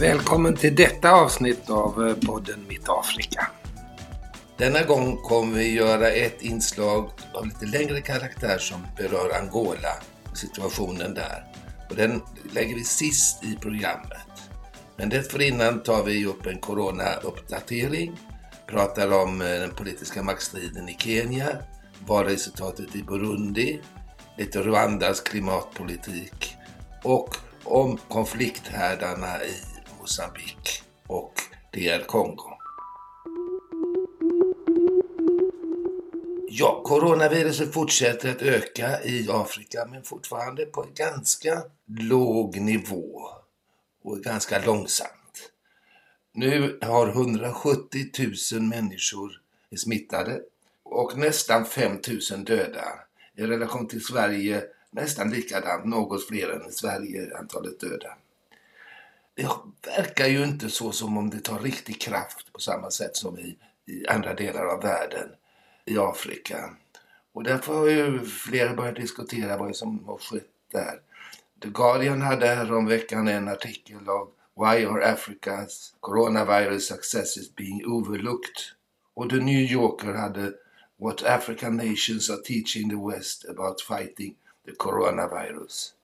Välkommen till detta avsnitt av eh, podden Mitt Afrika. Denna gång kommer vi göra ett inslag av lite längre karaktär som berör Angola och situationen där. Och den lägger vi sist i programmet. Men dessförinnan tar vi upp en corona-uppdatering, pratar om eh, den politiska maktstriden i Kenya, valresultatet i Burundi, lite Rwandas klimatpolitik och om konflikthärdarna i Mosambik och DR Kongo. Ja, coronaviruset fortsätter att öka i Afrika men fortfarande på en ganska låg nivå och ganska långsamt. Nu har 170 000 människor är smittade och nästan 5 000 döda. I relation till Sverige nästan likadant, något fler än i Sverige antalet döda. Det verkar ju inte så som om det tar riktig kraft på samma sätt som i, i andra delar av världen, i Afrika. Och därför har ju flera börjat diskutera vad som har skett där. The Guardian hade häromveckan en artikel av Why are Africa's coronavirus successes being overlooked? Och The New Yorker hade What African nations are teaching the West about fighting the coronavirus.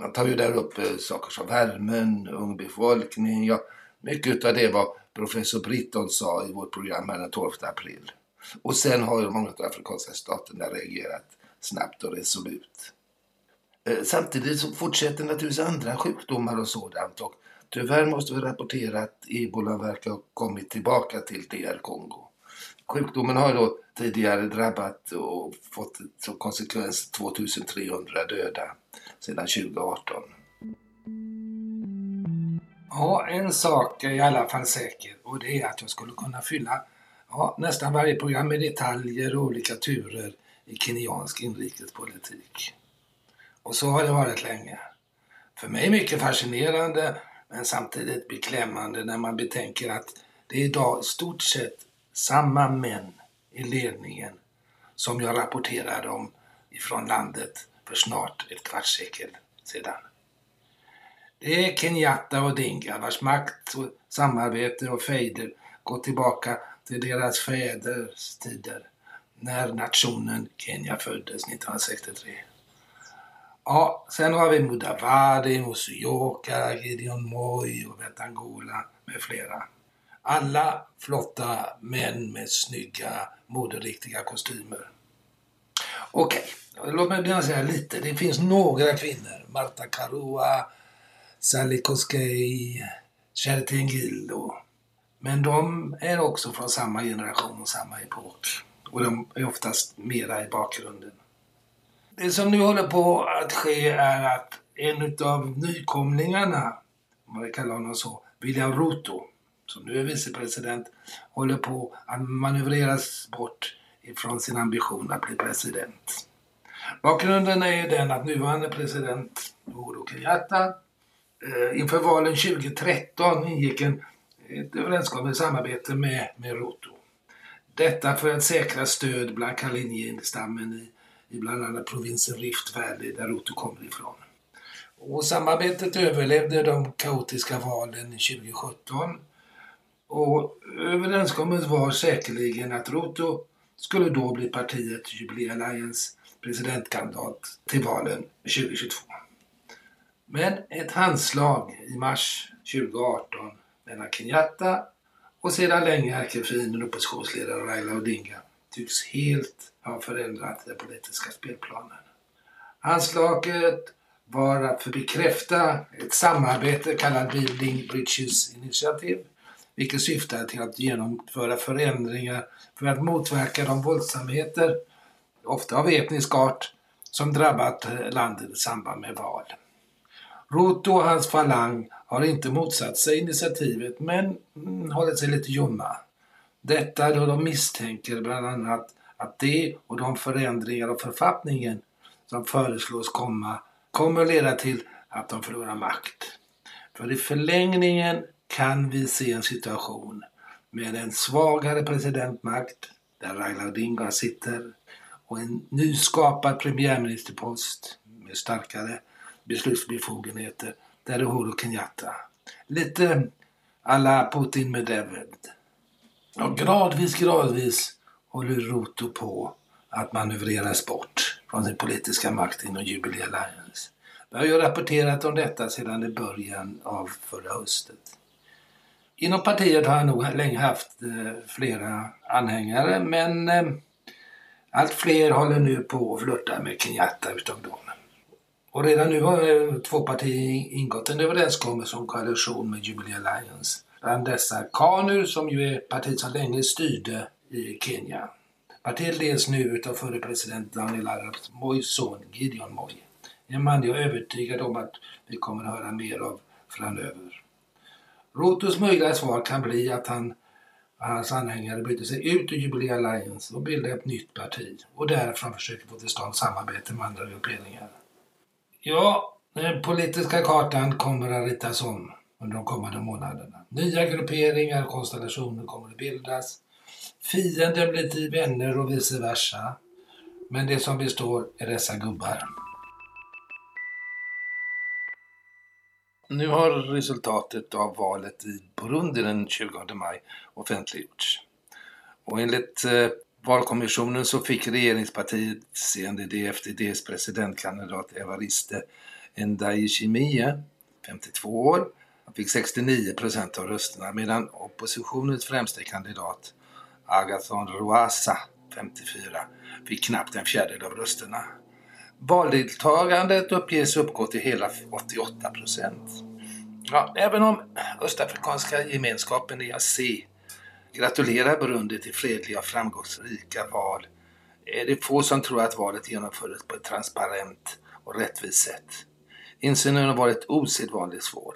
Man tar ju där upp eh, saker som värmen, ung befolkning, ja, mycket av det var professor Britton sa i vårt program här den 12 april. Och sen har ju många av de afrikanska staterna reagerat snabbt och resolut. Eh, samtidigt så fortsätter naturligtvis andra sjukdomar och sådant och tyvärr måste vi rapportera att ebola verkar ha kommit tillbaka till DR Kongo. Sjukdomen har då tidigare drabbat och fått som konsekvens 2300 döda sedan 2018. Ja, en sak är i alla fall säker och det är att jag skulle kunna fylla ja, nästan varje program med detaljer och olika turer i kenyansk inrikespolitik. Och så har det varit länge. För mig mycket fascinerande men samtidigt beklämmande när man betänker att det är idag i stort sett samma män i ledningen som jag rapporterade om ifrån landet för snart ett kvarts sekel sedan. Det är Kenyatta och Dinga vars makt och samarbete och fejder går tillbaka till deras fäders tider när nationen Kenya föddes 1963. Ja, sen har vi Mudavadi, Musuyoka, Gideon Moi och Vetangola med flera. Alla flotta män med snygga, moderiktiga kostymer. Okej, okay låt mig bara säga lite. Det finns några kvinnor. Marta Karua, Sally Koskei, Chertin Gildo. Men de är också från samma generation och samma epok. Och de är oftast mera i bakgrunden. Det som nu håller på att ske är att en av nykomlingarna, om man kallar honom så, William Ruto, som nu är vicepresident, håller på att manövreras bort ifrån sin ambition att bli president. Bakgrunden är den att nuvarande president Uhuru Kenyatta eh, inför valen 2013 ingick en, ett överenskommelse samarbete med, med Ruto. Detta för att säkra stöd bland Kalinjin-stammen i, i bland annat provinsen Rift Valley där Ruto kommer ifrån. Och samarbetet överlevde de kaotiska valen 2017 och överenskommelsen var säkerligen att Ruto skulle då bli partiet Jubilee Alliance presidentkandidat till valen 2022. Men ett handslag i mars 2018 mellan Kenyatta och sedan länge ärkefienden oppositionsledaren Raila Odinga tycks helt ha förändrat den politiska spelplanen. Handslaget var att bekräfta ett samarbete kallat Building Bridges Initiative vilket syftar till att genomföra förändringar för att motverka de våldsamheter, ofta av etnisk art, som drabbat eh, landet i samband med val. Ruto och hans falang har inte motsatt sig initiativet men mm, hållit sig lite ljumma. Detta då de misstänker bland annat att det och de förändringar av författningen som föreslås komma kommer att leda till att de förlorar makt. För i förlängningen kan vi se en situation med en svagare presidentmakt där Raila Odinga sitter och en nyskapad premiärministerpost med starkare beslutsbefogenheter där är Horo Kenyatta Lite alla Putin Medvedev. Och gradvis, gradvis håller Ruto på att manövreras bort från sin politiska makt inom Jubilee Alliance. Vi har ju rapporterat om detta sedan i början av förra hösten. Inom partiet har jag nog länge haft eh, flera anhängare men eh, allt fler håller nu på att flörta med Kenyatta utav dem. Och redan nu har eh, två partier ingått en överenskommelse om koalition med Jubilee Alliance. Bland dessa KANU som ju är partiet som länge styrde i Kenya. Partiet leds nu utav förre president Daniel Arap Mois son Gideon Moi. En man jag är övertygad om att vi kommer att höra mer av framöver. Rotos möjliga svar kan bli att han och hans anhängare byter sig ut ur Jubilee Alliance och bildar ett nytt parti och därifrån försöker få till stånd samarbete med andra grupperingar. Ja, den politiska kartan kommer att ritas om under de kommande månaderna. Nya grupperingar och konstellationer kommer att bildas. Fiender blir till vänner och vice versa. Men det som består är dessa gubbar. Nu har resultatet av valet i Burundi den 20 maj offentliggjorts. Och enligt eh, valkommissionen så fick regeringspartiet CNDD-FDDs presidentkandidat Evariste Ndayishimiye, 52 år, han fick 69 procent av rösterna medan oppositionens främste kandidat Agathon Rwasa, 54, fick knappt en fjärdedel av rösterna. Valdeltagandet uppges uppgå till hela 88 procent. Ja, även om Östafrikanska gemenskapen EAC gratulerar Burundi till fredliga och framgångsrika val är det få som tror att valet genomfördes på ett transparent och rättvist sätt. Insynen har varit osedvanligt svår.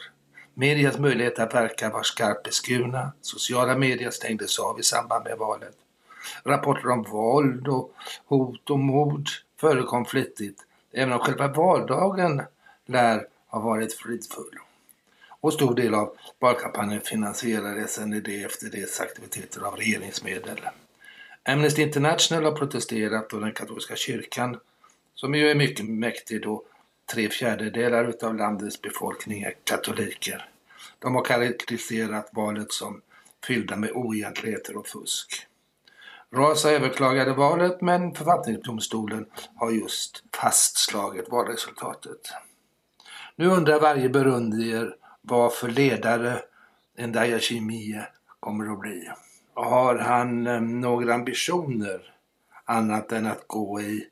Medias möjlighet att verka var skarpt beskurna. Sociala medier stängdes av i samband med valet. Rapporter om våld och hot och mord förekom flitigt, även om själva valdagen lär ha varit fridfull. Och stor del av valkampanjen finansierades NED efter dess aktiviteter av regeringsmedel. Amnesty International har protesterat och den katolska kyrkan, som ju är mycket mäktig då tre fjärdedelar av landets befolkning är katoliker. De har karaktäriserat valet som fyllda med oegentligheter och fusk. Rasa överklagade valet men författningsdomstolen har just fastslagit valresultatet. Nu undrar varje burundier vad för ledare Ndayishimiye kommer att bli. Har han ehm, några ambitioner annat än att gå i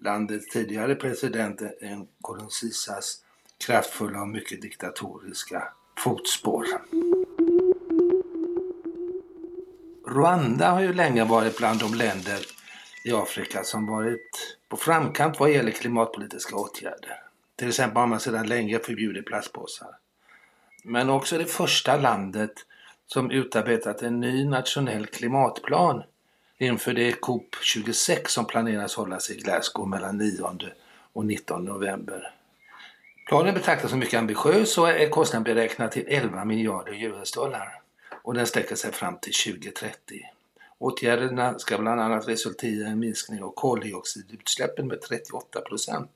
landets tidigare president Nkurunzizas kraftfulla och mycket diktatoriska fotspår? Rwanda har ju länge varit bland de länder i Afrika som varit på framkant vad gäller klimatpolitiska åtgärder. Till exempel har man sedan länge förbjudit plastpåsar. Men också det första landet som utarbetat en ny nationell klimatplan inför det COP26 som planeras hållas i Glasgow mellan 9 och 19 november. Planen betraktas som mycket ambitiös och är kostnaden beräknad till 11 miljarder US-dollar och den sträcker sig fram till 2030. Åtgärderna ska bland annat resultera i en minskning av koldioxidutsläppen med 38 procent,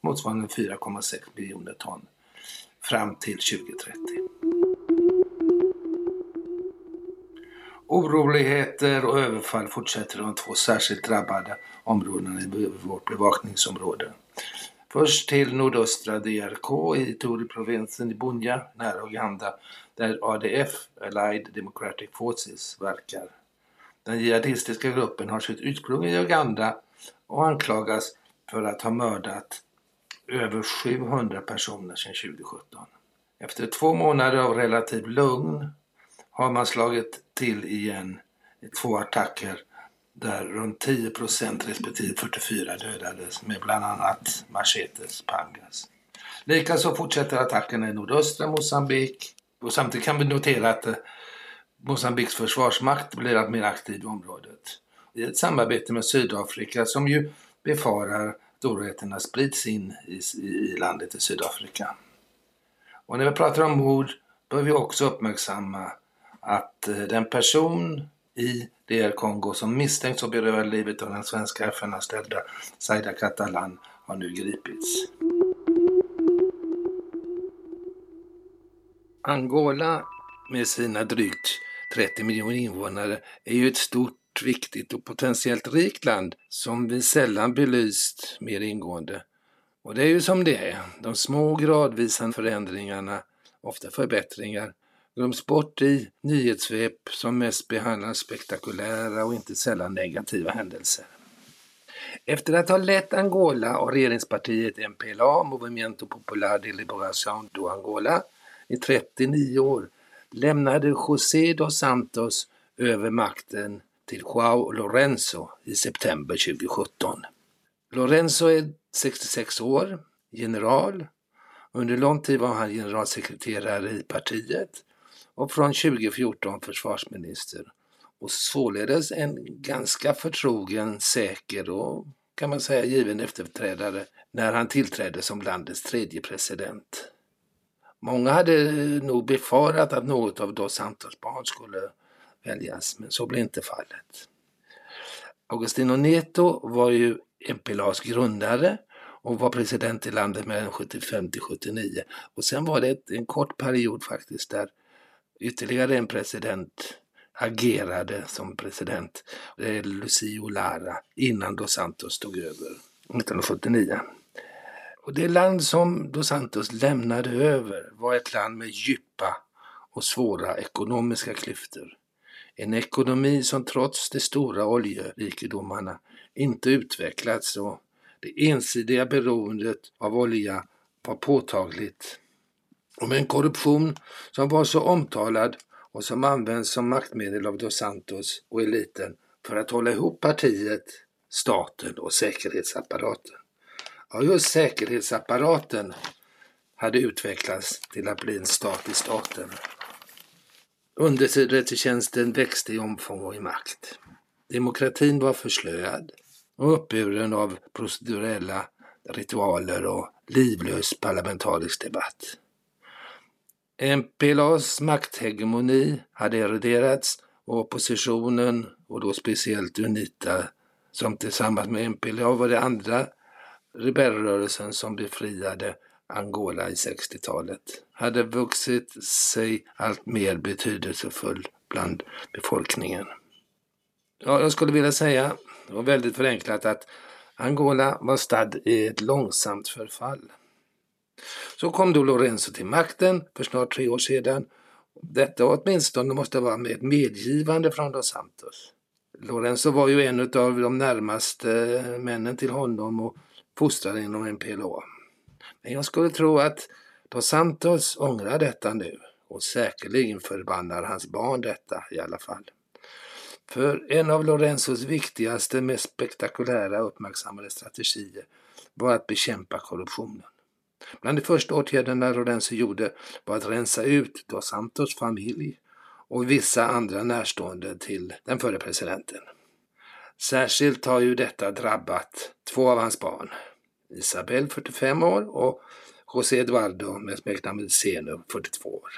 motsvarande 4,6 miljoner ton, fram till 2030. Oroligheter och överfall fortsätter i de två särskilt drabbade områdena i vårt bevakningsområde. Först till nordöstra DRK i Tori-provinsen i Bunya nära Uganda där ADF, Allied Democratic Forces, verkar. Den jihadistiska gruppen har sitt ursprung i Uganda och anklagas för att ha mördat över 700 personer sedan 2017. Efter två månader av relativ lugn har man slagit till igen i två attacker där runt 10% respektive 44 dödades med bland annat machetes pangas. Likaså fortsätter attackerna i nordöstra Mosambik och samtidigt kan vi notera att eh, Mosambiks försvarsmakt blir allt mer aktiv i området. I ett samarbete med Sydafrika som ju befarar att oroligheterna sprids in i, i landet i Sydafrika. Och när vi pratar om mord bör vi också uppmärksamma att eh, den person i DR Kongo som misstänks ha berövat livet av den svenska FN-anställda Saida Catalan har nu gripits. Angola med sina drygt 30 miljoner invånare är ju ett stort, viktigt och potentiellt rikt land som vi sällan belyst mer ingående. Och det är ju som det är. De små gradvisa förändringarna, ofta förbättringar, glöms bort i nyhetssvep som mest behandlar spektakulära och inte sällan negativa händelser. Efter att ha lett Angola och regeringspartiet MPLA, Movimiento Popular de Liberación do Angola, i 39 år lämnade José dos Santos över makten till Joao Lorenzo i september 2017. Lorenzo är 66 år, general. Under lång tid var han generalsekreterare i partiet och från 2014 försvarsminister och således en ganska förtrogen, säker och kan man säga given efterträdare när han tillträdde som landets tredje president. Många hade nog befarat att något av Dos Santos barn skulle väljas, men så blev inte fallet. Augustino Neto var ju MPLAs grundare och var president i landet mellan 75 till 79. Och sen var det en kort period faktiskt där ytterligare en president agerade som president. Det är Lucio Lara innan Dos Santos tog över 1979. Och det land som Dos Santos lämnade över var ett land med djupa och svåra ekonomiska klyftor. En ekonomi som trots de stora oljerikedomarna inte utvecklats och det ensidiga beroendet av olja var påtagligt. Om en korruption som var så omtalad och som används som maktmedel av Dos Santos och eliten för att hålla ihop partiet, staten och säkerhetsapparaten. Ja, just säkerhetsapparaten hade utvecklats till att bli en stat i staten. Underrättelsetjänsten växte i omfång och i makt. Demokratin var förslöad och uppburen av procedurella ritualer och livlös parlamentarisk debatt. MPLAs makthegemoni hade eroderats och oppositionen, och då speciellt UNITA, som tillsammans med MPLA var det andra rebellrörelsen som befriade Angola i 60-talet, hade vuxit sig allt mer betydelsefull bland befolkningen. Ja, jag skulle vilja säga, och väldigt förenklat, att Angola var stadd i ett långsamt förfall. Så kom då Lorenzo till makten för snart tre år sedan. Detta åtminstone måste vara med ett medgivande från Dos Santos. Lorenzo var ju en av de närmaste eh, männen till honom och fostrade inom MPLA. Men jag skulle tro att Dos Santos ångrar detta nu och säkerligen förbannar hans barn detta i alla fall. För en av Lorenzos viktigaste, mest spektakulära uppmärksammade strategier var att bekämpa korruptionen. Bland de första åtgärderna Lorenzo gjorde var att rensa ut Dos Santos familj och vissa andra närstående till den förre presidenten. Särskilt har ju detta drabbat två av hans barn, Isabel 45 år och José Eduardo med smeknamnet Zeno 42 år.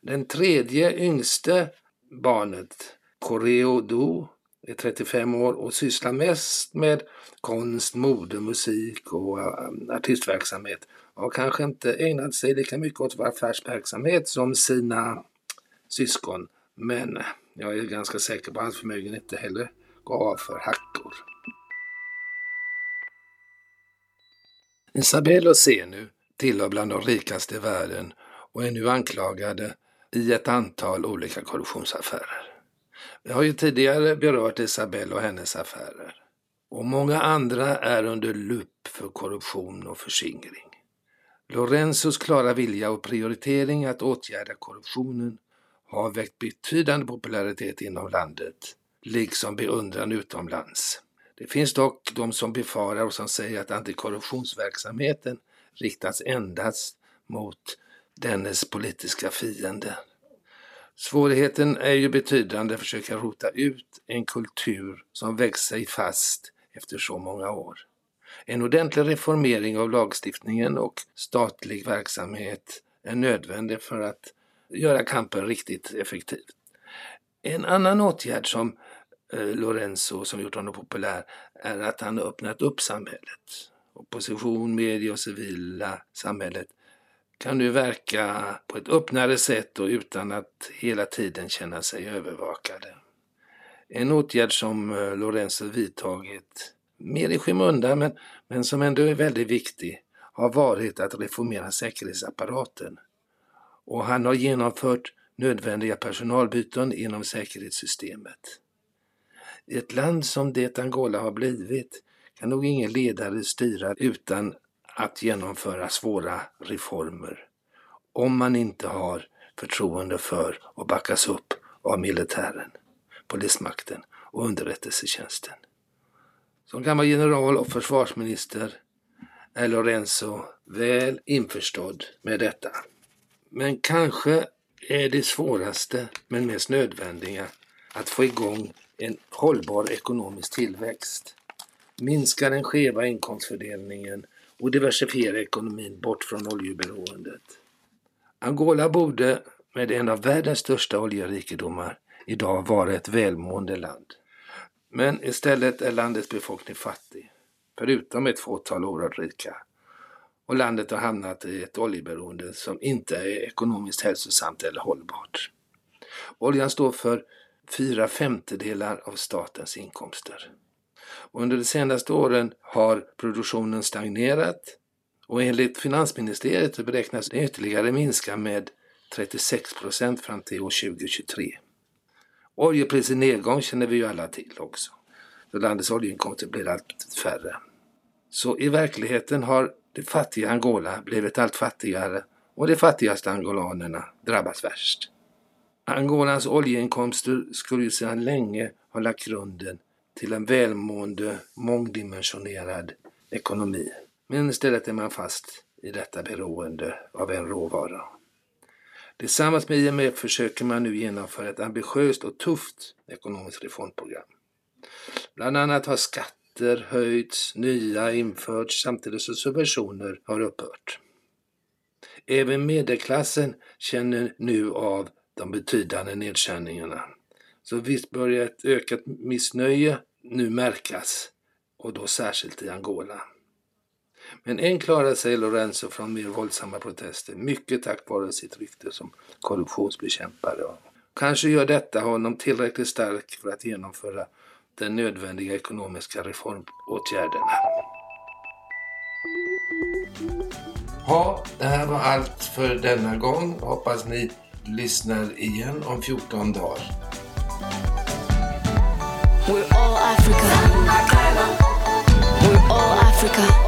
Den tredje yngste barnet, Correo Du, är 35 år och sysslar mest med konst, mode, musik och eh, artistverksamhet. Har kanske inte ägnat sig lika mycket åt affärsverksamhet som sina syskon. Men jag är ganska säker på att hans förmögenhet inte heller går av för hackor. Isabelle och Senu tillhör bland de rikaste i världen och är nu anklagade i ett antal olika korruptionsaffärer. Jag har ju tidigare berört Isabelle och hennes affärer. Och många andra är under lupp för korruption och förskingring. Lorenzos klara vilja och prioritering att åtgärda korruptionen har väckt betydande popularitet inom landet, liksom beundran utomlands. Det finns dock de som befarar och som säger att antikorruptionsverksamheten riktas endast mot dennes politiska fiende. Svårigheten är ju betydande att försöka rota ut en kultur som växt sig fast efter så många år. En ordentlig reformering av lagstiftningen och statlig verksamhet är nödvändig för att göra kampen riktigt effektiv. En annan åtgärd som eh, Lorenzo, som gjort honom populär, är att han har öppnat upp samhället. Opposition, media och civila samhället kan nu verka på ett öppnare sätt och utan att hela tiden känna sig övervakade. En åtgärd som eh, Lorenzo vidtagit, mer i skymundan men, men som ändå är väldigt viktig, har varit att reformera säkerhetsapparaten. Och han har genomfört nödvändiga personalbyten inom säkerhetssystemet. I ett land som det Angola har blivit kan nog ingen ledare styra utan att genomföra svåra reformer om man inte har förtroende för och backas upp av militären, polismakten och underrättelsetjänsten. Som gammal general och försvarsminister är Lorenzo väl införstådd med detta. Men kanske är det svåraste men mest nödvändiga att få igång en hållbar ekonomisk tillväxt, minska den skeva inkomstfördelningen och diversifiera ekonomin bort från oljeberoendet. Angola borde med en av världens största oljerikedomar idag vara ett välmående land. Men istället är landets befolkning fattig, förutom ett fåtal oerhört rika. Och landet har hamnat i ett oljeberoende som inte är ekonomiskt hälsosamt eller hållbart. Oljan står för fyra femtedelar av statens inkomster. Under de senaste åren har produktionen stagnerat och enligt finansministeriet beräknas det ytterligare minska med 36 procent fram till år 2023. Oljeprisets nedgång känner vi ju alla till också. Så landets oljeinkomster blir allt färre. Så i verkligheten har det fattiga Angola blivit allt fattigare och de fattigaste angolanerna drabbas värst. Angolans oljeinkomster skulle ju sedan länge ha lagt grunden till en välmående, mångdimensionerad ekonomi. Men istället är man fast i detta beroende av en råvara. Tillsammans med IMF försöker man nu genomföra ett ambitiöst och tufft ekonomiskt reformprogram. Bland annat har skatter höjts, nya införts samtidigt som subventioner har upphört. Även medelklassen känner nu av de betydande nedskärningarna. Så visst börjar ett ökat missnöje nu märkas och då särskilt i Angola. Men än klarar sig Lorenzo från mer våldsamma protester, mycket tack vare sitt rykte som korruptionsbekämpare. Kanske gör detta honom tillräckligt stark för att genomföra den nödvändiga ekonomiska reformåtgärderna. Ja, det här var allt för denna gång. Hoppas ni lyssnar igen om 14 dagar. We're all Africa. We're all Africa.